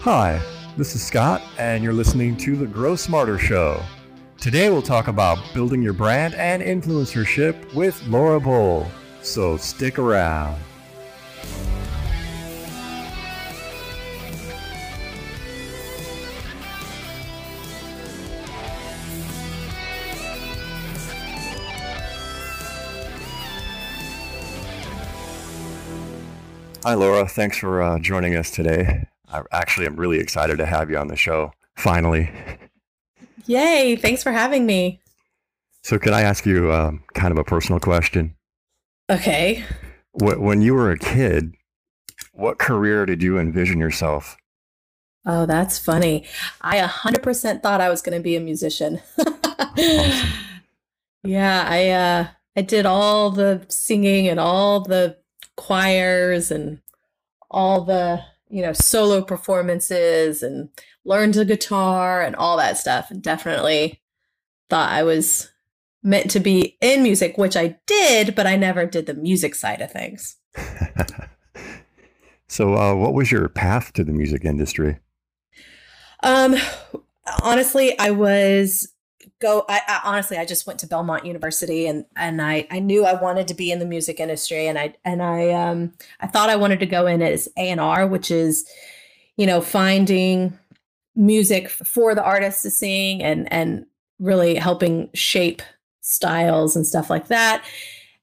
Hi, this is Scott, and you're listening to The Grow Smarter Show. Today we'll talk about building your brand and influencership with Laura Bohl. So stick around. Hi, Laura. Thanks for uh, joining us today. I actually am really excited to have you on the show. Finally. Yay! Thanks for having me. So, can I ask you um, kind of a personal question? Okay. When you were a kid, what career did you envision yourself? Oh, that's funny. I 100% thought I was going to be a musician. awesome. Yeah, I uh, I did all the singing and all the choirs and all the you know solo performances and learned the guitar and all that stuff. And definitely thought i was meant to be in music which i did but i never did the music side of things. So uh, what was your path to the music industry? Um honestly i was go I, I, honestly i just went to belmont university and and i i knew i wanted to be in the music industry and i and i um i thought i wanted to go in as a&r which is you know finding music for the artists to sing and and really helping shape styles and stuff like that.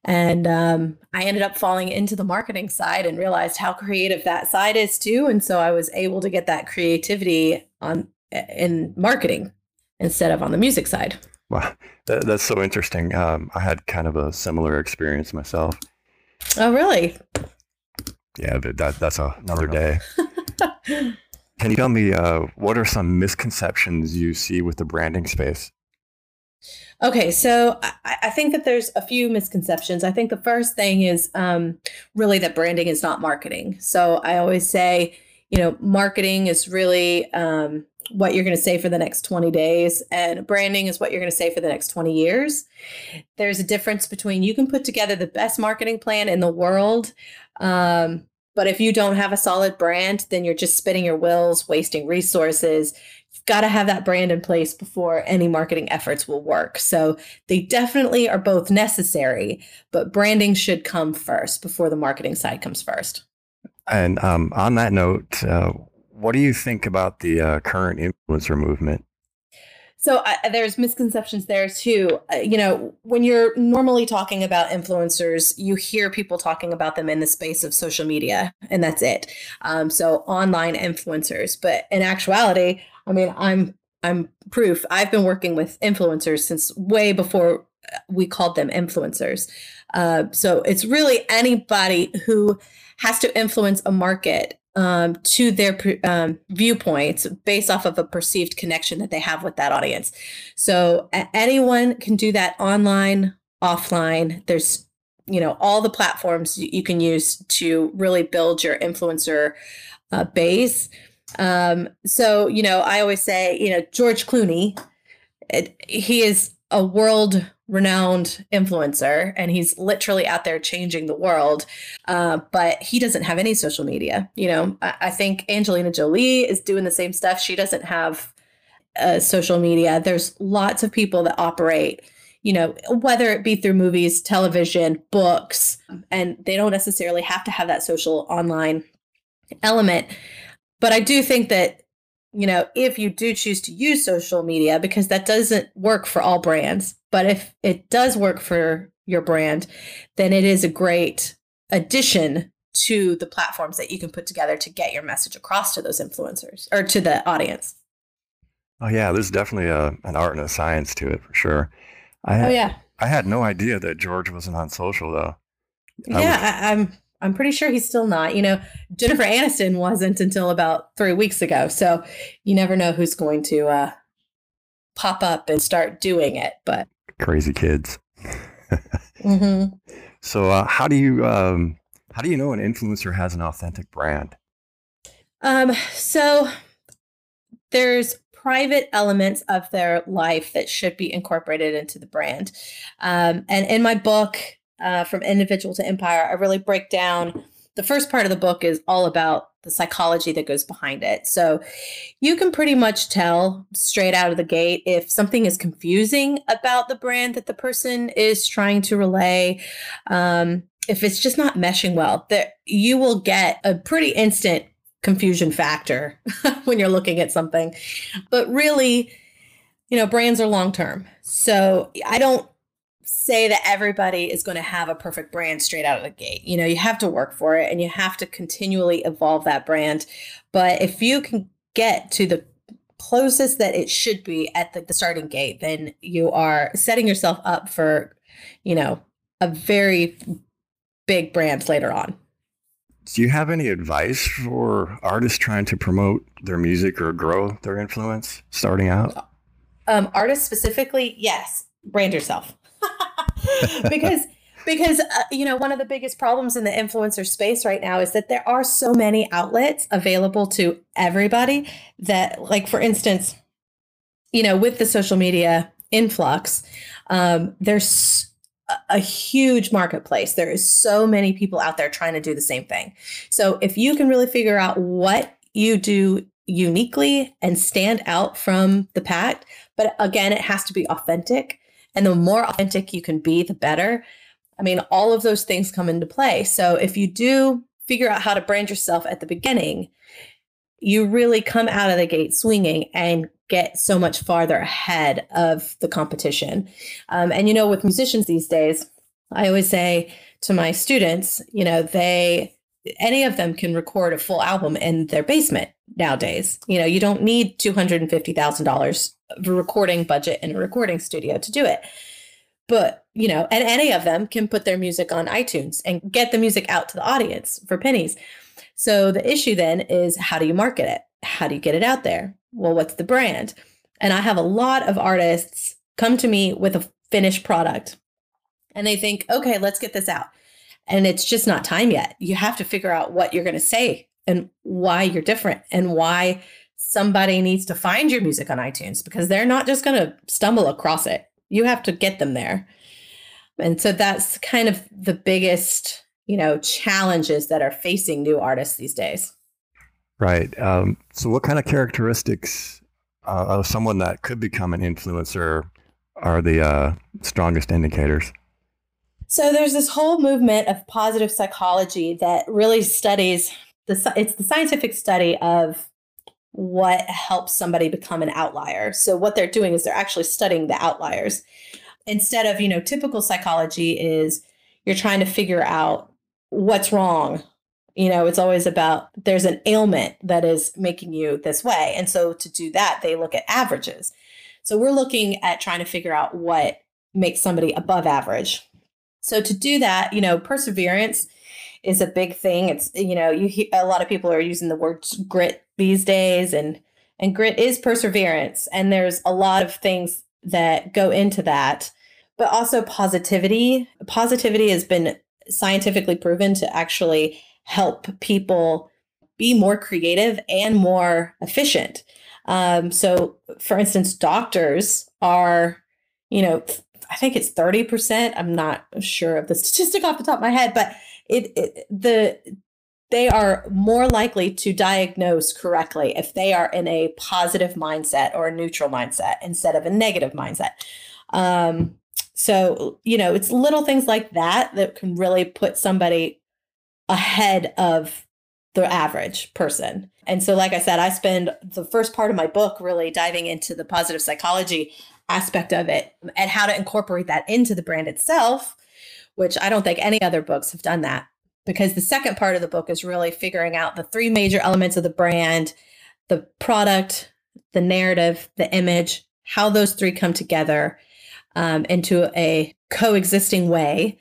And um, i ended up falling into the marketing side and realized how creative that side is too. And so i was able to get that creativity on in marketing instead of on the music side. Wow, that, that's so interesting. Um, I had kind of a similar experience myself. Oh, really? Yeah, but that, that's a, another day. Can you tell me uh, what are some misconceptions you see with the branding space? Okay, so I, I, think that there's a few misconceptions. I think the first thing is um, really that branding is not marketing. So I always say, you know, marketing is really um, what you're going to say for the next 20 days and branding is what you're going to say for the next 20 years. There's a difference between you can put together the best marketing plan in the world um, but if you don't have a solid brand then you're just spinning your wheels wasting resources. You've got to have that brand in place before any marketing efforts will work. So they definitely are both necessary but branding should come first before the marketing side comes first and um, on that note uh, what do you think about the uh, current influencer movement? So uh, there's misconceptions there too. Uh, you know, when you're normally talking about influencers, you hear people talking about them in the space of social media, and that's it. Um, so online influencers, but in actuality, I mean, I'm I'm proof. I've been working with influencers since way before we called them influencers. Uh, so it's really anybody who has to influence a market um, to their um, viewpoints based off of a perceived connection that they have with that audience. So anyone can do that online, offline. There's you know all the platforms you can use to really build your influencer uh, base. Um, so you know, I always say, you know, George Clooney, it, he is a world renowned influencer and he's literally out there changing the world uh, but he doesn't have any social media you know? I, I, think angelina jolie is doing the same stuff. She doesn't have uh, social media. There's lots of people that operate you know whether it be through movies television books and they don't necessarily have to have that social online element. But i do think that you know, if you do choose to use social media, because that doesn't work for all brands. But if it does work for your brand, then it is a great addition to the platforms that you can put together to get your message across to those influencers or to the audience. Oh yeah, there's definitely a, an art and a science to it for sure. I had, oh yeah, I had no idea that George wasn't on social though. I yeah, I, I'm I'm pretty sure he's still not. You know, Jennifer Aniston wasn't until about three weeks ago. So you never know who's going to uh, pop up and start doing it. But crazy kids. mm-hmm. So uh, how do you um, how do you know an influencer has an authentic brand? Um, so there's private elements of their life that should be incorporated into the brand. Um, and in my book, uh, from individual to empire, I really break down the first part of the book is all about the psychology that goes behind it. So you can pretty much tell straight out of the gate if something is confusing about the brand that the person is trying to relay. Um, if it's just not meshing well, that you will get a pretty instant confusion factor when you're looking at something. But really, you know, brands are long term. So I don't say that everybody is going to have a perfect brand straight out of the gate. You know, you have to work for it and you have to continually evolve that brand. But if you can get to the closest that it should be at the, the starting gate, then you are setting yourself up for, you know, a very big brand later on. Do you have any advice for artists trying to promote their music or grow their influence starting out? Um, artists specifically, yes, brand yourself. because because uh, you know one of the biggest problems in the influencer space right now is that there are so many outlets available to everybody that like for instance you know with the social media influx um, there's a huge marketplace. There is so many people out there trying to do the same thing. So if you can really figure out what you do uniquely and stand out from the pack but again it has to be authentic and the more authentic you can be, the better. I mean, all of those things come into play. So if you do figure out how to brand yourself at the beginning, you really come out of the gate swinging and get so much farther ahead of the competition. Um, and, you know, with musicians these days, I always say to my students, you know, they, any of them can record a full album in their basement nowadays. You know, you don't need $250,000 of a recording budget in a recording studio to do it. But, you know, and any of them can put their music on iTunes and get the music out to the audience for pennies. So the issue then is how do you market it? How do you get it out there? Well, what's the brand? And I have a lot of artists come to me with a finished product and they think, okay, let's get this out. And it's just not time yet. You have to figure out what you're going to say and why you're different and why somebody needs to find your music on iTunes because they're not just going to stumble across it. You have to get them there. And so that's kind of the biggest, you know, challenges that are facing new artists these days. Right. Um, so, what kind of characteristics uh, of someone that could become an influencer are the uh, strongest indicators? So, there's this whole movement of positive psychology that really studies the it's the scientific study of what helps somebody become an outlier. So what they're doing is they're actually studying the outliers. Instead of, you know, typical psychology is you're trying to figure out what's wrong. You know, it's always about there's an ailment that is making you this way. And so to do that, they look at averages. So we're looking at trying to figure out what makes somebody above average. So to do that, you know, perseverance is a big thing. It's you know, you a lot of people are using the word grit these days and and grit is perseverance and there's a lot of things that go into that but also positivity positivity has been scientifically proven to actually help people be more creative and more efficient um, so for instance doctors are you know i think it's 30% i'm not sure of the statistic off the top of my head but it, it the they are more likely to diagnose correctly if they are in a positive mindset or a neutral mindset instead of a negative mindset. Um, so, you know, it's little things like that that can really put somebody ahead of the average person. And so, like I said, I spend the first part of my book really diving into the positive psychology aspect of it and how to incorporate that into the brand itself, which I don't think any other books have done that because the second part of the book is really figuring out the three major elements of the brand the product, the narrative, the image, how those three come together um, into a coexisting way.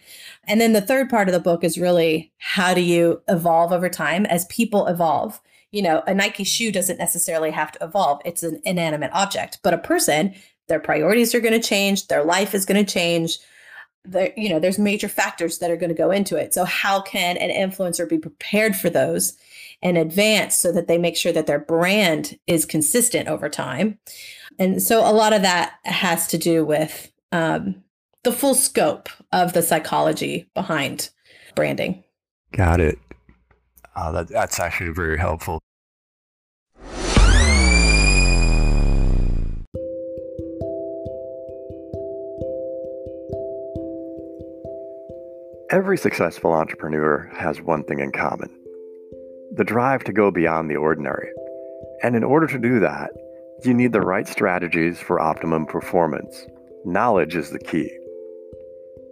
And then the third part of the book is really how do you evolve over time as people evolve? You know, a Nike shoe doesn't necessarily have to evolve, it's an inanimate object, but a person, their priorities are going to change, their life is going to change. There you know there's major factors that are going to go into it. So how can an influencer be prepared for those in advance so that they make sure that their brand is consistent over time? And so a lot of that has to do with um, the full scope of the psychology behind branding. Got it. Uh, that, that's actually very helpful. Every successful entrepreneur has one thing in common the drive to go beyond the ordinary. And in order to do that, you need the right strategies for optimum performance. Knowledge is the key.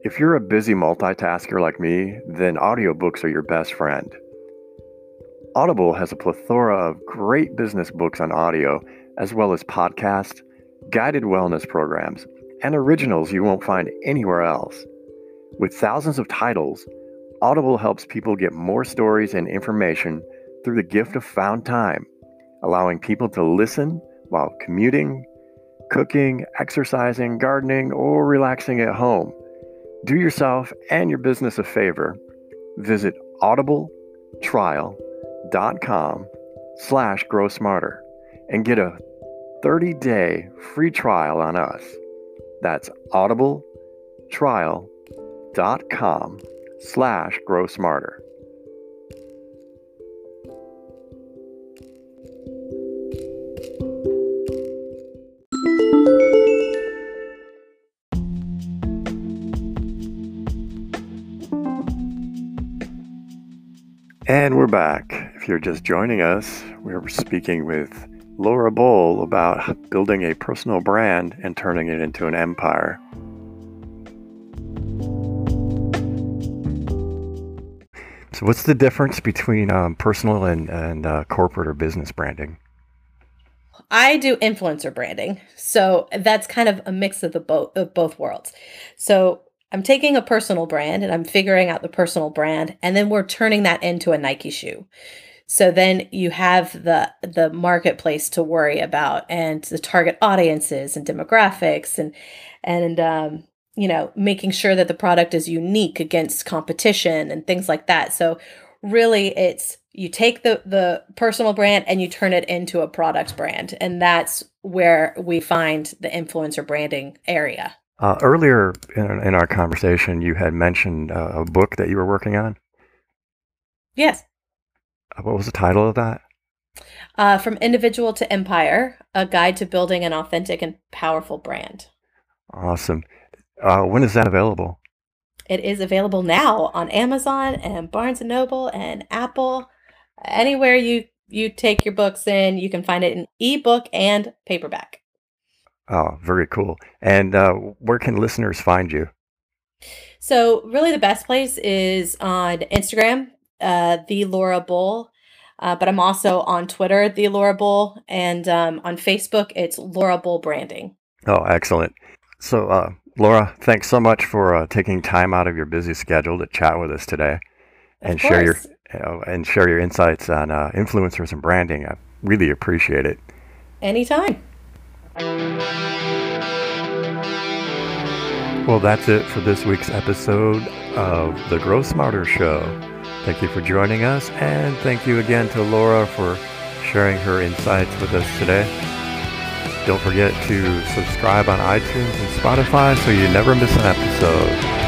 If you're a busy multitasker like me, then audiobooks are your best friend. Audible has a plethora of great business books on audio, as well as podcasts, guided wellness programs, and originals you won't find anywhere else. With thousands of titles, Audible helps people get more stories and information through the gift of found time, allowing people to listen while commuting, cooking, exercising, gardening, or relaxing at home. Do yourself and your business a favor. Visit audibletrial.com slash grow smarter and get a 30-day free trial on us. That's audibletrial.com slash grow smarter. And we're back. If you're just joining us, we're speaking with Laura Bohl about building a personal brand and turning it into an empire. So, what's the difference between um, personal and, and uh, corporate or business branding? I do influencer branding, so that's kind of a mix of the both of both worlds. So I'm taking a personal brand and I'm figuring out the personal brand, and then we're turning that into a Nike shoe. So then you have the the marketplace to worry about and the target audiences and demographics and and um, you know making sure that the product is unique against competition and things like that. So really, it's you take the the personal brand and you turn it into a product brand, and that's where we find the influencer branding area. Uh, earlier in, in, our conversation, you had mentioned uh, a book that you were working on. Yes. Uh, what was the title of that? Uh, From Individual to Empire A Guide to Building an Authentic and Powerful Brand. Awesome. Uh, when is that available? It is available now on Amazon and Barnes and Noble and Apple. Anywhere you, you take your books in, you can find it in ebook and paperback. Oh, very cool. And uh, where can listeners find you? So, really, the best place is on Instagram, uh, the Laura Bohl. Uh, but I'm also on Twitter, the Laura Bohl, and um, on Facebook, it's Laura Bohl Branding. Oh, excellent. So, uh, Laura, thanks so much for uh, taking time out of your busy schedule to chat with us today and share your you know, and share your insights on uh, influencers and branding. I really appreciate it. Anytime. Well, that's it for this week's episode of The Grow Smarter Show. Thank you for joining us, and thank you again to Laura for sharing her insights with us today. Don't forget to subscribe on iTunes and Spotify so you never miss an episode.